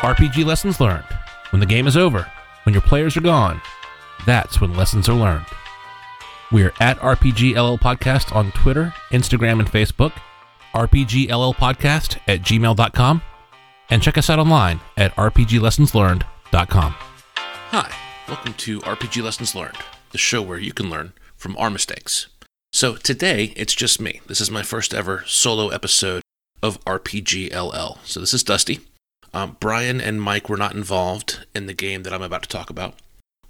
RPG lessons learned. When the game is over, when your players are gone, that's when lessons are learned. We're at RPGLL Podcast on Twitter, Instagram, and Facebook, RPGLLPodcast at gmail.com, and check us out online at RPGLessonsLearned.com. Hi, welcome to RPG Lessons Learned, the show where you can learn from our mistakes. So today, it's just me. This is my first ever solo episode of RPGLL. So this is Dusty. Um, Brian and Mike were not involved in the game that I'm about to talk about.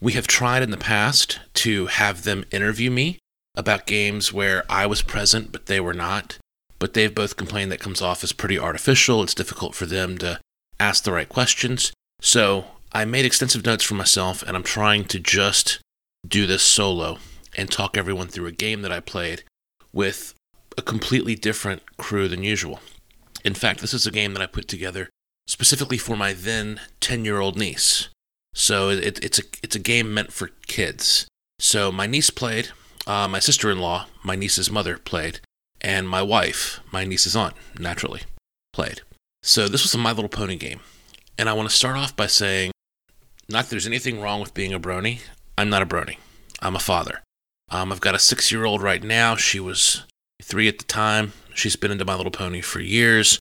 We have tried in the past to have them interview me about games where I was present but they were not, but they've both complained that comes off as pretty artificial. It's difficult for them to ask the right questions. So I made extensive notes for myself and I'm trying to just do this solo and talk everyone through a game that I played with a completely different crew than usual. In fact, this is a game that I put together specifically for my then 10 year old niece. So it, it's a it's a game meant for kids. So my niece played, uh, my sister-in-law, my niece's mother played, and my wife, my niece's aunt, naturally played. So this was a My Little Pony game, and I want to start off by saying, not that there's anything wrong with being a brony. I'm not a brony. I'm a father. Um, I've got a six-year-old right now. She was three at the time. She's been into My Little Pony for years.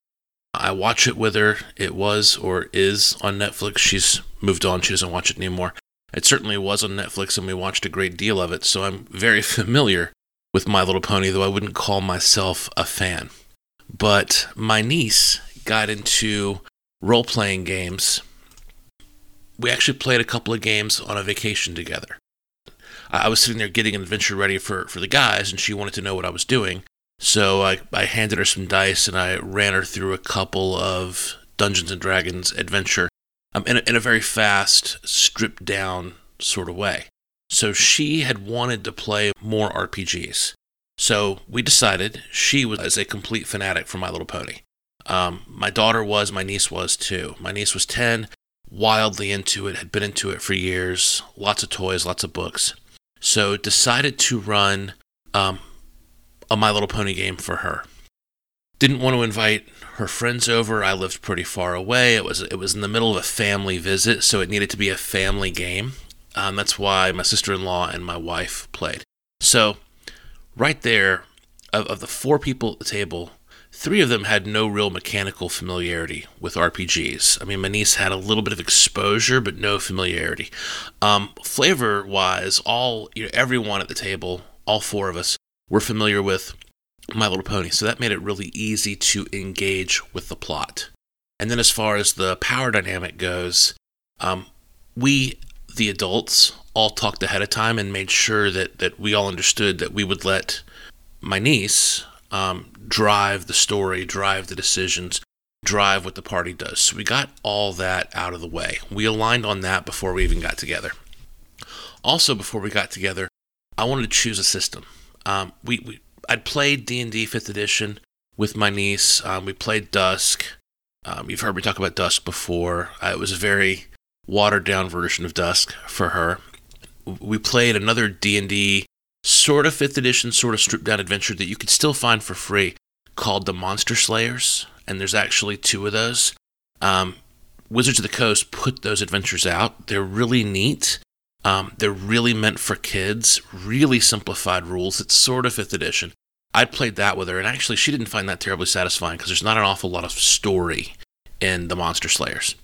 I watch it with her. It was or is on Netflix. She's moved on. She doesn't watch it anymore. It certainly was on Netflix, and we watched a great deal of it, so I'm very familiar with My Little Pony, though I wouldn't call myself a fan. But my niece got into role playing games. We actually played a couple of games on a vacation together. I was sitting there getting an adventure ready for, for the guys, and she wanted to know what I was doing. So I, I handed her some dice and I ran her through a couple of Dungeons and Dragons adventure um, in, a, in a very fast, stripped down sort of way. So she had wanted to play more RPGs. So we decided she was a complete fanatic for My Little Pony. Um, my daughter was, my niece was too. My niece was 10, wildly into it, had been into it for years, lots of toys, lots of books. So decided to run um, a My Little Pony game for her. Didn't want to invite her friends over. I lived pretty far away. It was it was in the middle of a family visit, so it needed to be a family game. Um, that's why my sister-in-law and my wife played. So, right there, of, of the four people at the table, three of them had no real mechanical familiarity with RPGs. I mean, my niece had a little bit of exposure, but no familiarity. Um, flavor-wise, all you know, everyone at the table, all four of us, were familiar with My Little Pony, so that made it really easy to engage with the plot. And then, as far as the power dynamic goes, um, we, the adults, all talked ahead of time and made sure that, that we all understood that we would let my niece um, drive the story, drive the decisions, drive what the party does. So we got all that out of the way. We aligned on that before we even got together. Also, before we got together, I wanted to choose a system. Um, we, we I'd played D and D Fifth Edition with my niece. Um, we played Dusk. Um, you've heard me talk about Dusk before. Uh, it was a very watered down version of Dusk for her. We played another D and D sort of Fifth Edition, sort of stripped down adventure that you could still find for free called the Monster Slayers, and there's actually two of those. Um, Wizards of the Coast put those adventures out. They're really neat. Um, they're really meant for kids, really simplified rules. It's sort of fifth edition. I played that with her, and actually, she didn't find that terribly satisfying because there's not an awful lot of story in the Monster Slayers.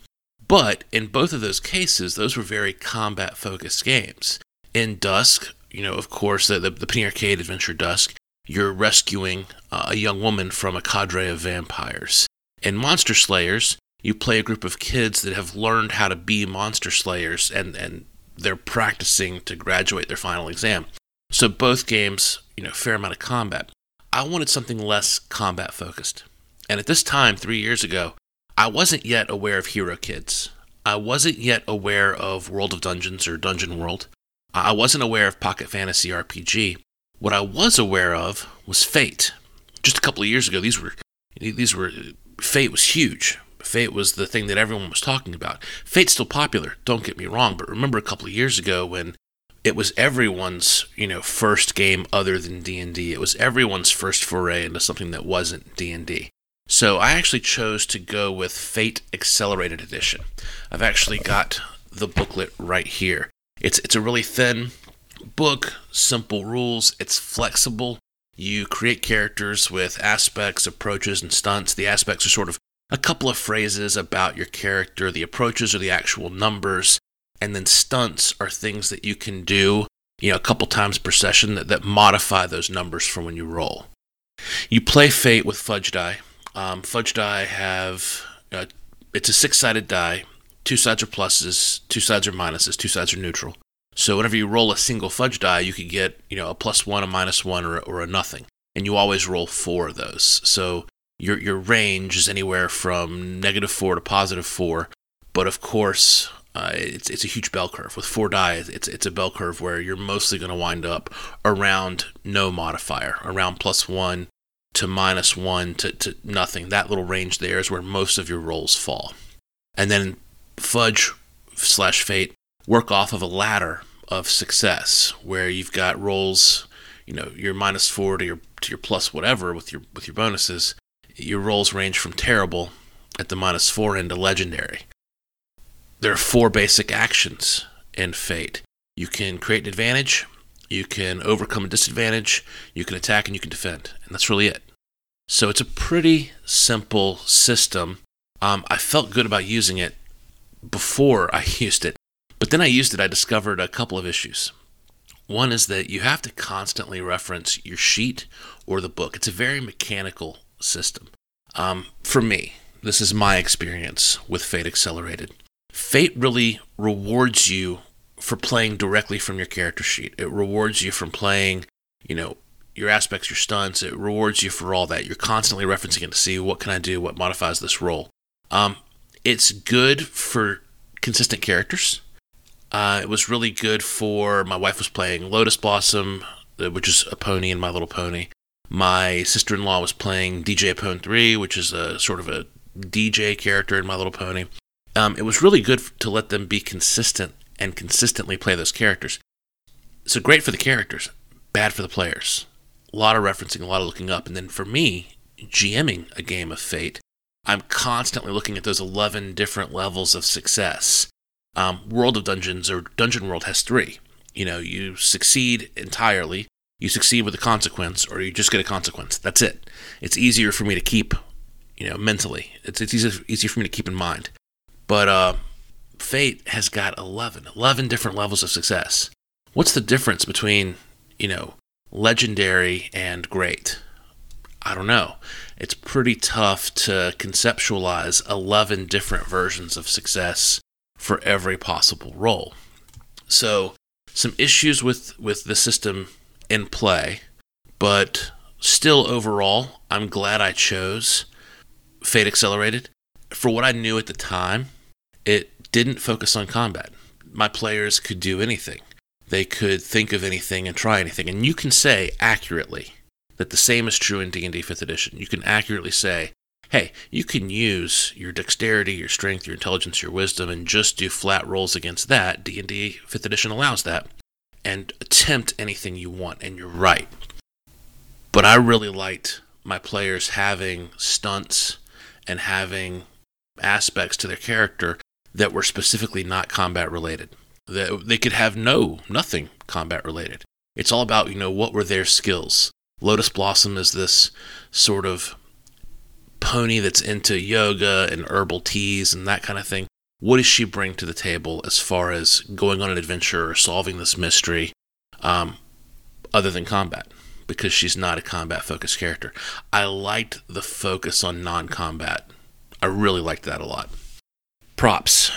But in both of those cases, those were very combat focused games. In Dusk, you know, of course, the, the, the Penny Arcade adventure Dusk, you're rescuing uh, a young woman from a cadre of vampires. In Monster Slayers, you play a group of kids that have learned how to be monster slayers and, and they're practicing to graduate their final exam. So both games, you know, fair amount of combat. I wanted something less combat focused. And at this time, three years ago, I wasn't yet aware of Hero Kids. I wasn't yet aware of World of Dungeons or Dungeon World. I wasn't aware of Pocket Fantasy RPG. What I was aware of was Fate. Just a couple of years ago, these were these were Fate was huge. Fate was the thing that everyone was talking about. Fate's still popular, don't get me wrong, but remember a couple of years ago when it was everyone's, you know, first game other than D&D. It was everyone's first foray into something that wasn't D&D. So I actually chose to go with Fate Accelerated Edition. I've actually got the booklet right here. It's it's a really thin book, simple rules, it's flexible. You create characters with aspects, approaches, and stunts. The aspects are sort of a couple of phrases about your character. The approaches or the actual numbers. And then stunts are things that you can do, you know, a couple times per session that, that modify those numbers from when you roll. You play Fate with fudge die. Um, fudge die have, uh, it's a six sided die. Two sides are pluses, two sides are minuses, two sides are neutral. So whenever you roll a single fudge die, you could get, you know, a plus one, a minus one, or, or a nothing. And you always roll four of those. So your your range is anywhere from negative four to positive four. But of course, uh, it's it's a huge bell curve. With four die, it's it's a bell curve where you're mostly going to wind up around no modifier, around plus one to minus one to, to nothing. That little range there is where most of your rolls fall. And then fudge slash fate work off of a ladder of success where you've got rolls, you know, your minus four to your to your plus whatever with your with your bonuses. Your rolls range from terrible at the minus four end to legendary. There are four basic actions in Fate. You can create an advantage, you can overcome a disadvantage, you can attack, and you can defend. And that's really it. So it's a pretty simple system. Um, I felt good about using it before I used it. But then I used it, I discovered a couple of issues. One is that you have to constantly reference your sheet or the book. It's a very mechanical system. Um, for me, this is my experience with Fate Accelerated. Fate really rewards you for playing directly from your character sheet. It rewards you from playing, you know, your aspects, your stunts. It rewards you for all that. You're constantly referencing it to see what can I do, what modifies this roll. Um, it's good for consistent characters. Uh, it was really good for my wife was playing Lotus Blossom, uh, which is a pony in My Little Pony. My sister in law was playing DJ Pon-3, which is a sort of a DJ character in My Little Pony. Um, it was really good to let them be consistent and consistently play those characters. So great for the characters, bad for the players. A lot of referencing, a lot of looking up. And then for me, GMing a game of Fate, I'm constantly looking at those 11 different levels of success um, World of Dungeons or Dungeon World has three. You know, you succeed entirely, you succeed with a consequence, or you just get a consequence. That's it. It's easier for me to keep, you know, mentally. It's, it's easier, easier for me to keep in mind. But uh, Fate has got 11, 11 different levels of success. What's the difference between, you know, legendary and great? I don't know. It's pretty tough to conceptualize 11 different versions of success for every possible role. So, some issues with, with the system in play, but still overall, I'm glad I chose Fate Accelerated. For what I knew at the time, it didn't focus on combat. My players could do anything. They could think of anything and try anything. And you can say accurately that the same is true in D&D 5th edition. You can accurately say, hey, you can use your dexterity, your strength, your intelligence, your wisdom, and just do flat rolls against that. D&D 5th edition allows that. And attempt anything you want, and you're right. But I really liked my players having stunts and having aspects to their character that were specifically not combat related. That they could have no, nothing combat related. It's all about, you know, what were their skills. Lotus Blossom is this sort of pony that's into yoga and herbal teas and that kind of thing. What does she bring to the table as far as going on an adventure or solving this mystery, um, other than combat? Because she's not a combat focused character. I liked the focus on non combat. I really liked that a lot. Props.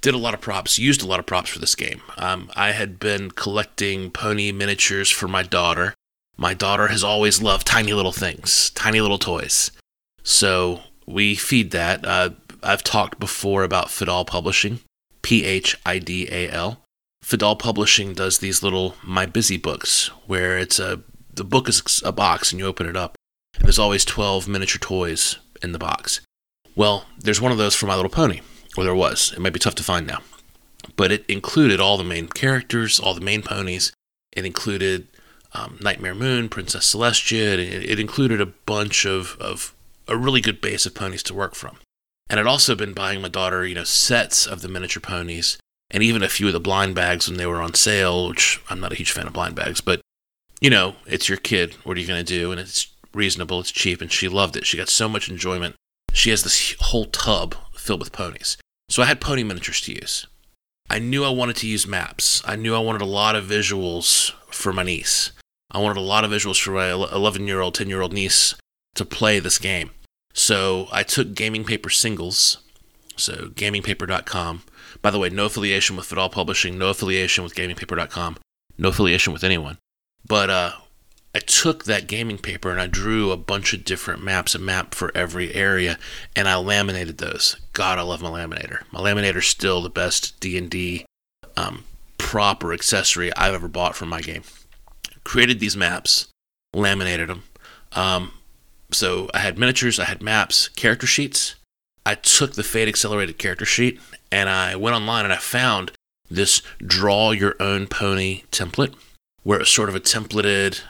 Did a lot of props, used a lot of props for this game. Um, I had been collecting pony miniatures for my daughter. My daughter has always loved tiny little things, tiny little toys. So we feed that. Uh, I've talked before about Phidal Publishing, P H I D A L. Phidal Publishing does these little My Busy books where it's a the book is a box and you open it up and there's always 12 miniature toys in the box. Well, there's one of those for My Little Pony, or there was. It might be tough to find now. But it included all the main characters, all the main ponies. It included um, Nightmare Moon, Princess Celestia. It, it included a bunch of, of a really good base of ponies to work from. And I'd also been buying my daughter, you know, sets of the miniature ponies and even a few of the blind bags when they were on sale, which I'm not a huge fan of blind bags, but you know, it's your kid. What are you going to do? And it's reasonable, it's cheap, and she loved it. She got so much enjoyment. She has this whole tub filled with ponies. So I had pony miniatures to use. I knew I wanted to use maps. I knew I wanted a lot of visuals for my niece. I wanted a lot of visuals for my 11 year old, 10 year old niece to play this game. So I took gaming paper singles, so gamingpaper.com. By the way, no affiliation with Phidal Publishing, no affiliation with gamingpaper.com, no affiliation with anyone. But uh, I took that gaming paper and I drew a bunch of different maps, a map for every area, and I laminated those. God, I love my laminator. My laminator's still the best D and D um, prop or accessory I've ever bought for my game. Created these maps, laminated them. Um, so I had miniatures, I had maps, character sheets. I took the Fate Accelerated character sheet and I went online and I found this draw your own pony template where it's sort of a templated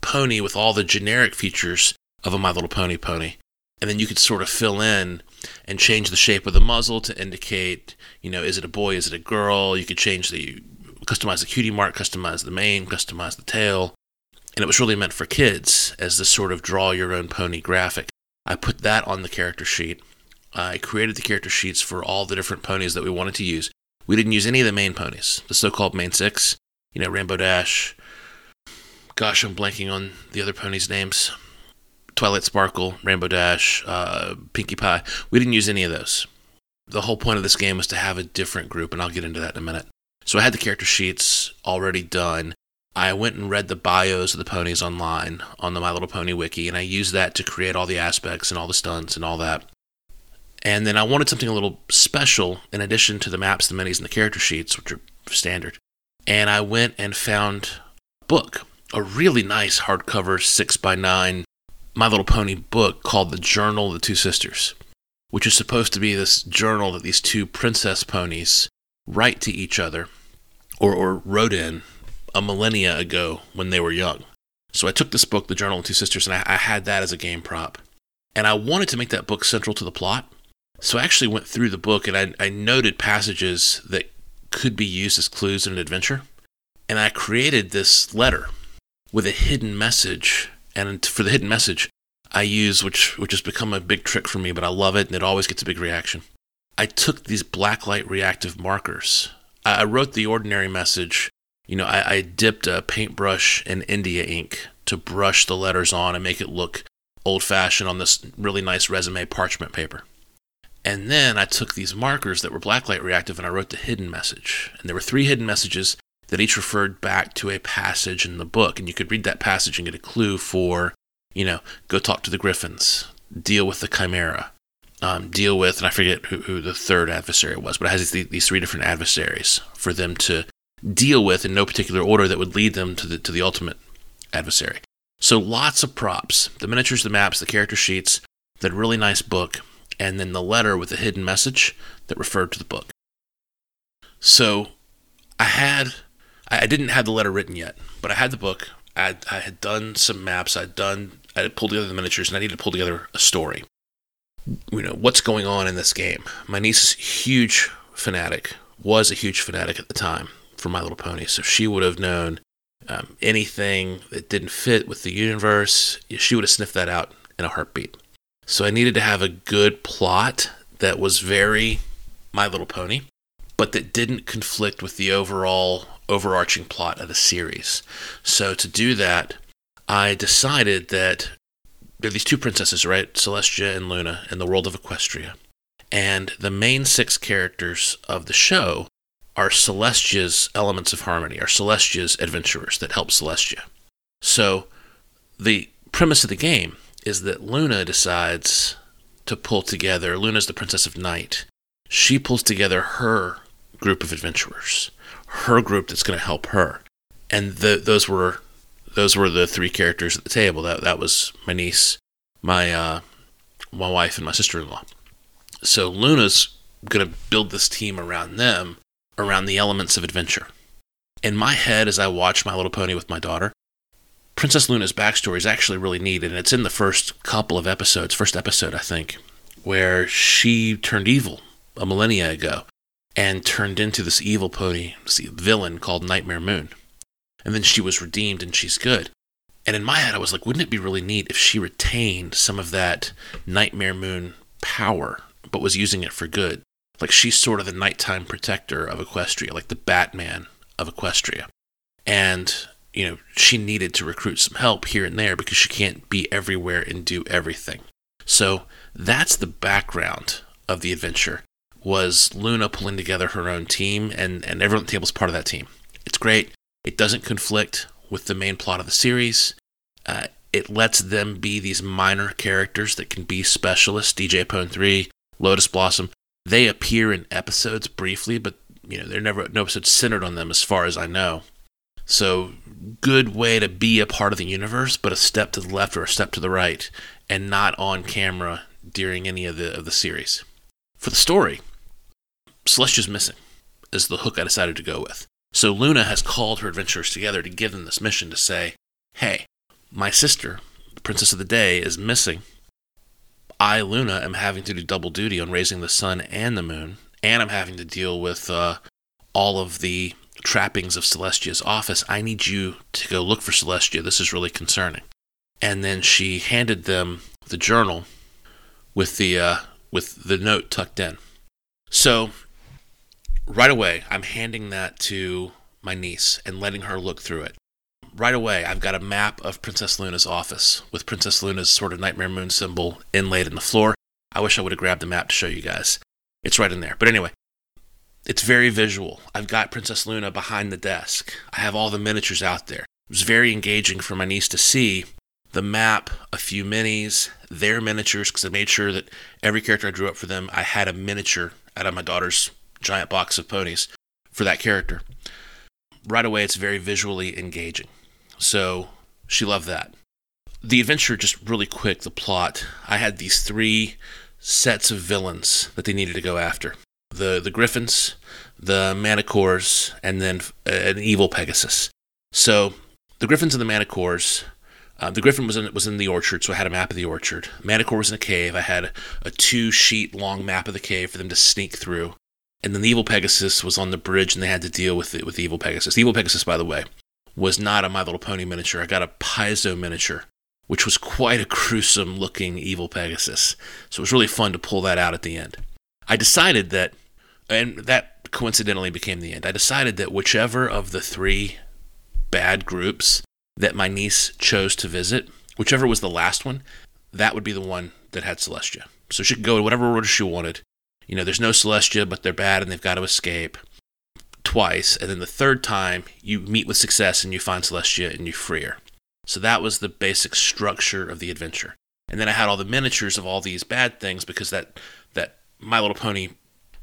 pony with all the generic features of a My Little Pony pony. And then you could sort of fill in and change the shape of the muzzle to indicate, you know, is it a boy, is it a girl? You could change the, customize the cutie mark, customize the mane, customize the tail. And it was really meant for kids as this sort of draw your own pony graphic. I put that on the character sheet. I created the character sheets for all the different ponies that we wanted to use. We didn't use any of the main ponies, the so called main six, you know, Rainbow Dash, gosh, I'm blanking on the other ponies' names. Twilight Sparkle, Rainbow Dash, uh, Pinkie Pie. We didn't use any of those. The whole point of this game was to have a different group, and I'll get into that in a minute. So I had the character sheets already done. I went and read the bios of the ponies online on the My Little Pony wiki, and I used that to create all the aspects and all the stunts and all that. And then I wanted something a little special in addition to the maps, the minis, and the character sheets, which are standard. And I went and found a book a really nice hardcover 6x9 My Little Pony book called The Journal of the Two Sisters, which is supposed to be this journal that these two princess ponies write to each other or, or wrote in a millennia ago when they were young. So I took this book, The Journal of Two Sisters, and I, I had that as a game prop. And I wanted to make that book central to the plot. So I actually went through the book and I, I noted passages that could be used as clues in an adventure. And I created this letter with a hidden message. And for the hidden message, I use, which which has become a big trick for me, but I love it and it always gets a big reaction. I took these blacklight reactive markers. I, I wrote the ordinary message. You know, I, I dipped a paintbrush in India ink to brush the letters on and make it look old fashioned on this really nice resume parchment paper. And then I took these markers that were blacklight reactive and I wrote the hidden message. And there were three hidden messages that each referred back to a passage in the book. And you could read that passage and get a clue for, you know, go talk to the Griffins, deal with the Chimera, um, deal with, and I forget who, who, the third adversary was, but it has these, these three different adversaries for them to deal with in no particular order that would lead them to the, to the ultimate adversary. So lots of props the miniatures, the maps, the character sheets, that really nice book, and then the letter with the hidden message that referred to the book. So I had I, didn't have the letter written yet, but I had the book. I, I had done some maps. I'd done. I had pulled together the miniatures, and I needed to pull together a story. You know what's going on in this game. My niece huge fanatic. Was a huge fanatic at the time for My Little Pony, so she would have known um, anything that didn't fit with the universe. She would have sniffed that out in a heartbeat. So I needed to have a good plot that was very My Little Pony, but that didn't conflict with the overall overarching plot of the series. So to do that, I decided that there are these two princesses, right? Celestia and Luna in the world of Equestria. And the main six characters of the show are Celestia's elements of harmony, are Celestia's adventurers that help Celestia. So the premise of the game is that Luna decides to pull together, Luna's the Princess of Night. She pulls together her group of adventurers her group that's going to help her. And the, those were those were the three characters at the table. That that was my niece, my uh, my wife, and my sister-in-law. So Luna's going to build this team around them, around the elements of adventure. In my head, as I watch My Little Pony with my daughter, Princess Luna's backstory is actually really neat, and it's in the first couple of episodes, first episode, I think, where she turned evil a millennia ago and turned into this evil pony this villain called Nightmare Moon. And then she was redeemed and she's good. And in my head, I was like, wouldn't it be really neat if she retained some of that Nightmare Moon power, but was using it for good? Like she's sort of the nighttime protector of Equestria, like the Batman of Equestria. And, you know, she needed to recruit some help here and there because she can't be everywhere and do everything. So that's the background of the adventure was Luna pulling together her own team and, and everyone at the table is part of that team. It's great. It doesn't conflict with the main plot of the series. Uh, it lets them be these minor characters that can be specialists. DJ Pon-3, Lotus Blossom. They appear in episodes briefly, but you know, they're never no episode centered on them as far as I know. So good way to be a part of the universe, but a step to the left or a step to the right, and not on camera during any of the of the series. For the story, Celestia's missing is the hook I decided to go with. So Luna has called her adventurers together to give them this mission to say, hey, my sister, the Princess of the Day, is missing. I, Luna, am having to do double duty on raising the sun and the moon, and I'm having to deal with uh, all of the trappings of Celestia's office. I need you to go look for Celestia. This is really concerning. And then she handed them the journal with the uh, with the note tucked in. So right away, I'm handing that to my niece and letting her look through it. Right away, I've got a map of Princess Luna's office with Princess Luna's sort of Nightmare Moon symbol inlaid in the floor. I wish I would have grabbed the map to show you guys. It's right in there. But anyway, it's very visual. I've got Princess Luna behind the desk. I have all the miniatures out there. It was very engaging for my niece to see the map, a few minis, their miniatures, because I made sure that every character I drew up for them, I had a miniature out of my daughter's giant box of ponies for that character. Right away, it's very visually engaging. So she loved that. The adventure, just really quick, the plot. I had these three sets of villains that they needed to go after the, the Griffins, the Manticores, and then an evil Pegasus. So the Griffins and the Manticores. Uh, the Griffin was in was in the orchard, so I had a map of the orchard. Manticore was in a cave. I had a two sheet long map of the cave for them to sneak through and then the evil Pegasus was on the bridge, and they had to deal with it with the evil Pegasus. The evil Pegasus, by the way, was not a My Little Pony miniature. I got a Paizo miniature, which was quite a gruesome looking evil Pegasus. So it was really fun to pull that out at the end. I decided that, and that coincidentally became the end. I decided that whichever of the three bad groups that my niece chose to visit, whichever was the last one, that would be the one that had Celestia. So she could go in whatever order she wanted you know, there's no Celestia, but they're bad and they've got to escape twice. And then the third time, you meet with success and you find Celestia and you free her. So that was the basic structure of the adventure. And then I had all the miniatures of all these bad things because that that My Little Pony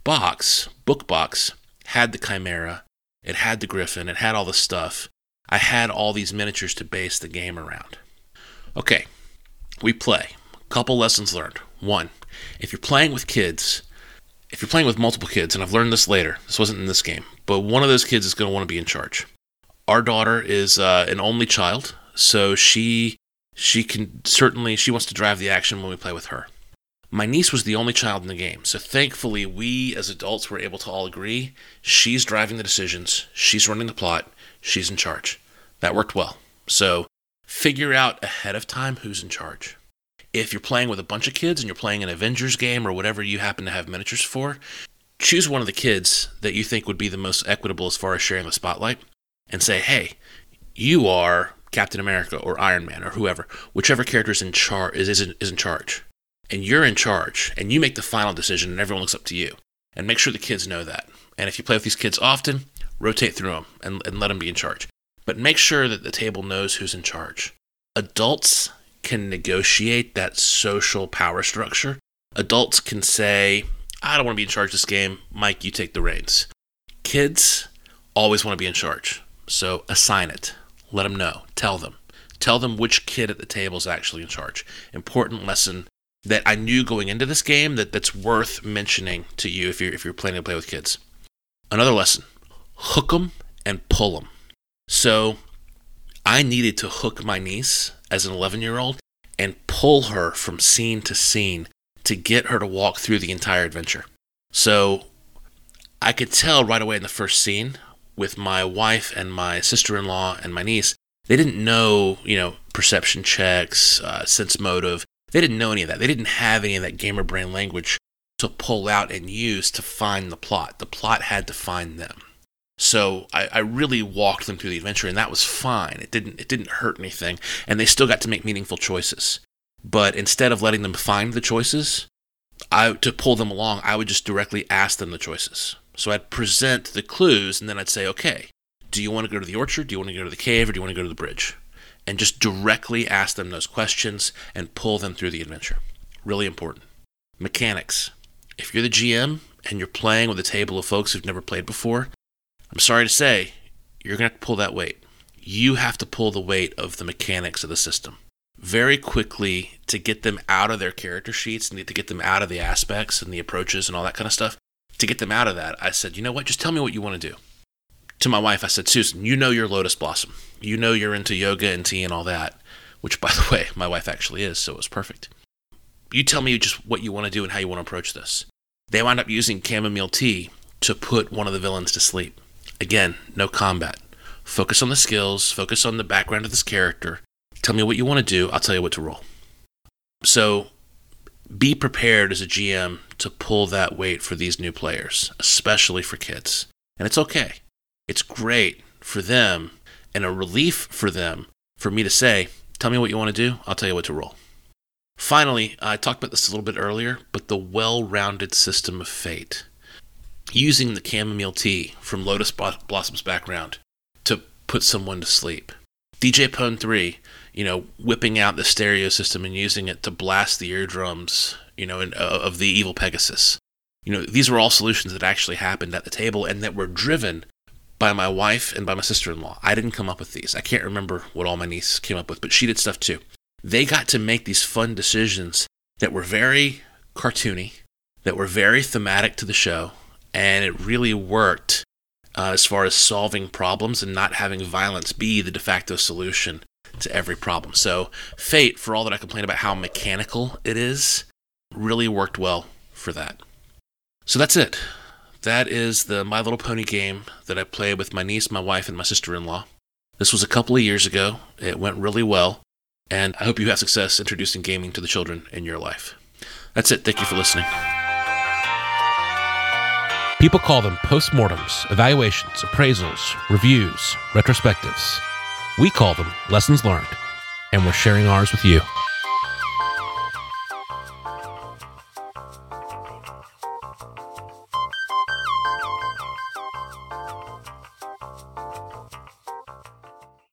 box, book box, had the Chimera, it had the Griffin, it had all the stuff. I had all these miniatures to base the game around. Okay, we play. Couple lessons learned. One, if you're playing with kids, if you're playing with multiple kids, and I've learned this later, this wasn't in this game, but one of those kids is going to want to be in charge. Our daughter is uh, an only child, so she she can certainly she wants to drive the action when we play with her. My niece was the only child in the game, so thankfully we as adults were able to all agree she's driving the decisions, she's running the plot, she's in charge. That worked well. So figure out ahead of time who's in charge if you're playing with a bunch of kids and you're playing an Avengers game or whatever you happen to have miniatures for, choose one of the kids that you think would be the most equitable as far as sharing the spotlight and say, hey, you are Captain America or Iron Man or whoever, whichever character is in, char- is, is, is in charge. And you're in charge and you make the final decision and everyone looks up to you. And make sure the kids know that. And if you play with these kids often, rotate through them and, and let them be in charge. But make sure that the table knows who's in charge. Adults can negotiate that social power structure. Adults can say, I don't want to be in charge of this game. Mike, you take the reins. Kids always want to be in charge. So assign it. Let them know. Tell them. Tell them which kid at the table is actually in charge. Important lesson that I knew going into this game that, that's worth mentioning to you if you're, if you're planning to play with kids. Another lesson hook them and pull them. So I needed to hook my niece as an 11 year old and pull her from scene to scene to get her to walk through the entire adventure. So I could tell right away in the first scene with my wife and my sister in law and my niece, they didn't know, you know, perception checks, uh, sense motive. They didn't know any of that. They didn't have any of that gamer brain language to pull out and use to find the plot. The plot had to find them. So I, I, really walked them through the adventure, and that was fine. It didn't it didn't hurt anything, and they still got to make meaningful choices. But instead of letting them find the choices, I to pull them along, I would just directly ask them the choices. So I'd present the clues, and then I'd say, okay, do you want to go to the orchard? Do you want to go to the cave, or do you want to go to the bridge? And just directly ask them those questions and pull them through the adventure. Really important. Mechanics. If you're the GM and you're playing with a table of folks who've never played before, I'm sorry to say, you're going to to pull that weight. You have to pull the weight of the mechanics of the system very quickly to get them out of their character sheets and to get them out of the aspects and the approaches and all that kind of stuff. To get them out of that, I said, you know what? Just tell me what you want to do. To my wife, I said, Susan, you know you're Lotus Blossom. You know you're into yoga and tea and all that, which, by the way, my wife actually is, so it was perfect. You tell me just what you want to do and how you want to approach this. They wound up using chamomile tea to put one of the villains to sleep. Again, no combat. Focus on the skills, focus on the background of this character. Tell me what you want to do, I'll tell you what to roll. So be prepared as a GM to pull that weight for these new players, especially for kids. And it's okay. It's great for them and a relief for them for me to say, Tell me what you want to do, I'll tell you what to roll. Finally, I talked about this a little bit earlier, but the well rounded system of fate using the chamomile tea from Lotus Blossom's background to put someone to sleep. DJ Pon-3, you know, whipping out the stereo system and using it to blast the eardrums, you know, in, uh, of the evil Pegasus. You know, these were all solutions that actually happened at the table and that were driven by my wife and by my sister in law. I didn't come up with these. I can't remember what all my niece came up with, but she did stuff too. They got to make these fun decisions that were very cartoony, that were very thematic to the show, and it really worked uh, as far as solving problems and not having violence be the de facto solution to every problem. So, Fate, for all that I complain about how mechanical it is, really worked well for that. So, that's it. That is the My Little Pony game that I played with my niece, my wife, and my sister in law. This was a couple of years ago. It went really well, and I hope you have success introducing gaming to the children in your life. That's it. Thank you for listening. People call them postmortems, evaluations, appraisals, reviews, retrospectives. We call them lessons learned, and we're sharing ours with you.